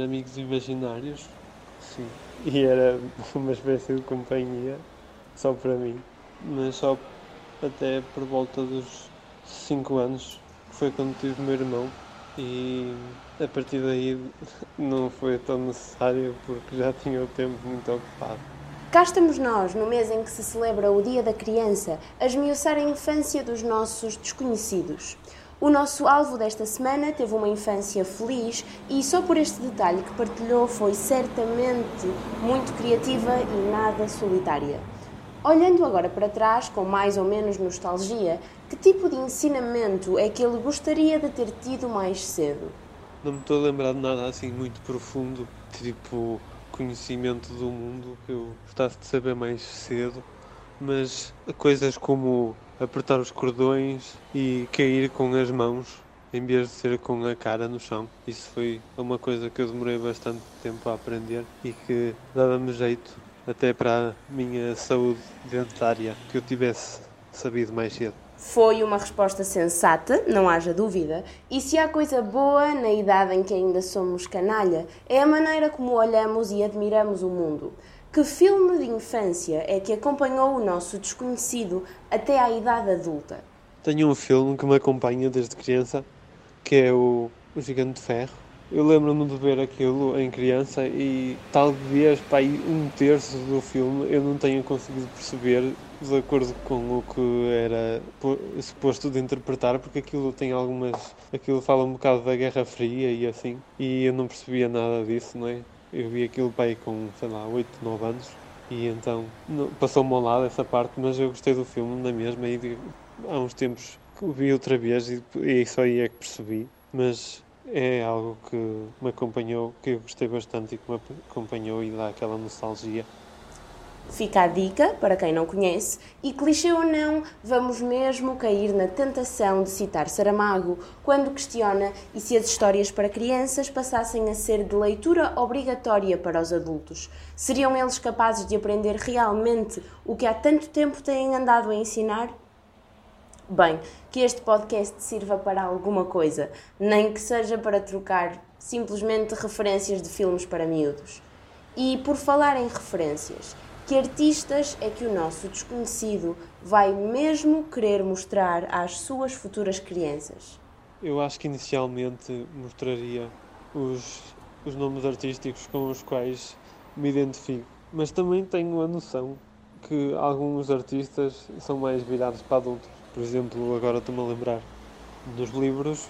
amigos imaginários. Sim. E era uma espécie de companhia só para mim. Mas só até por volta dos 5 anos, que foi quando tive o meu irmão. E a partir daí não foi tão necessário porque já tinha o tempo muito ocupado. Cá estamos nós, no mês em que se celebra o Dia da Criança, a esmiuçar a infância dos nossos desconhecidos. O nosso alvo desta semana teve uma infância feliz e só por este detalhe que partilhou foi certamente muito criativa e nada solitária. Olhando agora para trás, com mais ou menos nostalgia, que tipo de ensinamento é que ele gostaria de ter tido mais cedo? Não me estou a lembrar de nada assim muito profundo, tipo conhecimento do mundo que eu gostasse de saber mais cedo, mas coisas como apertar os cordões e cair com as mãos em vez de ser com a cara no chão. Isso foi uma coisa que eu demorei bastante tempo a aprender e que dava-me jeito até para a minha saúde dentária que eu tivesse sabido mais cedo. Foi uma resposta sensata, não haja dúvida, e se há coisa boa na idade em que ainda somos canalha, é a maneira como olhamos e admiramos o mundo. Que filme de infância é que acompanhou o nosso desconhecido até à idade adulta? Tenho um filme que me acompanha desde criança, que é o, o Gigante de Ferro. Eu lembro-me de ver aquilo em criança e talvez para aí um terço do filme eu não tenha conseguido perceber de acordo com o que era suposto de interpretar, porque aquilo tem algumas. aquilo fala um bocado da Guerra Fria e assim, e eu não percebia nada disso, não é? Eu vi aquilo para aí com, sei lá, 8, 9 anos, e então passou-me ao lado essa parte, mas eu gostei do filme na mesma, e há uns tempos vi outra vez e, e só aí é que percebi, mas é algo que me acompanhou, que eu gostei bastante e que me acompanhou e dá aquela nostalgia. Fica a dica para quem não conhece, e clichê ou não, vamos mesmo cair na tentação de citar Saramago quando questiona e se as histórias para crianças passassem a ser de leitura obrigatória para os adultos. Seriam eles capazes de aprender realmente o que há tanto tempo têm andado a ensinar? Bem, que este podcast sirva para alguma coisa, nem que seja para trocar simplesmente referências de filmes para miúdos. E por falar em referências, que artistas é que o nosso desconhecido vai mesmo querer mostrar às suas futuras crianças? Eu acho que inicialmente mostraria os, os nomes artísticos com os quais me identifico, mas também tenho a noção que alguns artistas são mais virados para adultos por exemplo, agora estou-me a lembrar dos livros,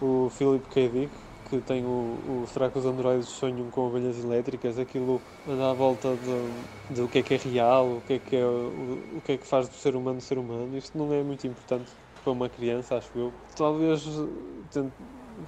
o Philip K. Dick, que tem o, o Será que os androides sonham com ovelhas elétricas? Aquilo anda à volta de o que é que é real, o que é que, é, o, o que é que faz do ser humano ser humano. Isto não é muito importante para uma criança, acho eu. Talvez tente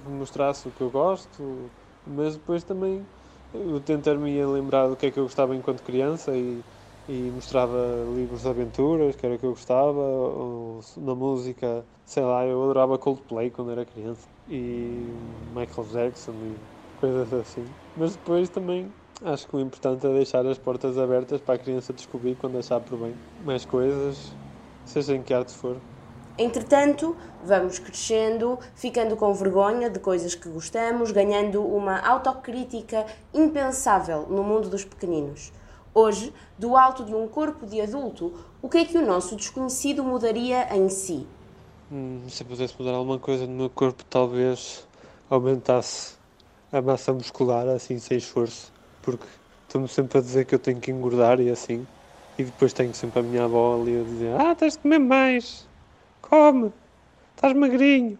mostrasse o que eu gosto, mas depois também eu tentar-me lembrar do que é que eu gostava enquanto criança e e mostrava livros de aventuras, que era o que eu gostava, ou na música, sei lá, eu adorava Coldplay quando era criança, e Michael Jackson e coisas assim. Mas depois também acho que o importante é deixar as portas abertas para a criança descobrir quando achar por bem mais coisas, seja em que arte for. Entretanto, vamos crescendo, ficando com vergonha de coisas que gostamos, ganhando uma autocrítica impensável no mundo dos pequeninos. Hoje, do alto de um corpo de adulto, o que é que o nosso desconhecido mudaria em si? Hum, se pudesse mudar alguma coisa no meu corpo, talvez aumentasse a massa muscular, assim, sem esforço. Porque estou-me sempre a dizer que eu tenho que engordar e assim. E depois tenho sempre a minha avó ali a dizer: Ah, tens de comer mais, come, estás magrinho.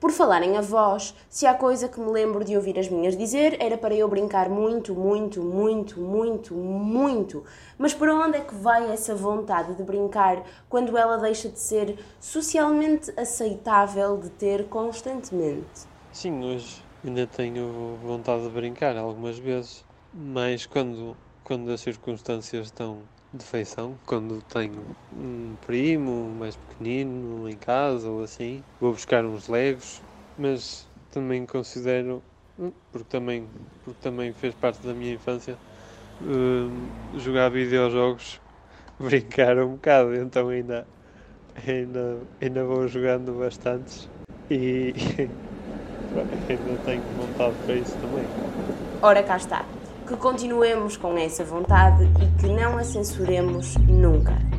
Por falar em avós, se há coisa que me lembro de ouvir as minhas dizer, era para eu brincar muito, muito, muito, muito, muito. Mas para onde é que vai essa vontade de brincar quando ela deixa de ser socialmente aceitável de ter constantemente? Sim, hoje ainda tenho vontade de brincar algumas vezes, mas quando, quando as circunstâncias estão de feição, quando tenho um primo mais pequenino em casa ou assim, vou buscar uns legos, mas também considero, hum, porque também, porque também fez parte da minha infância, uh, jogar videojogos, brincar um bocado, então ainda, ainda, ainda vou jogando bastantes e, ainda tenho vontade para isso também. Ora cá está. Que continuemos com essa vontade e que não a censuremos nunca.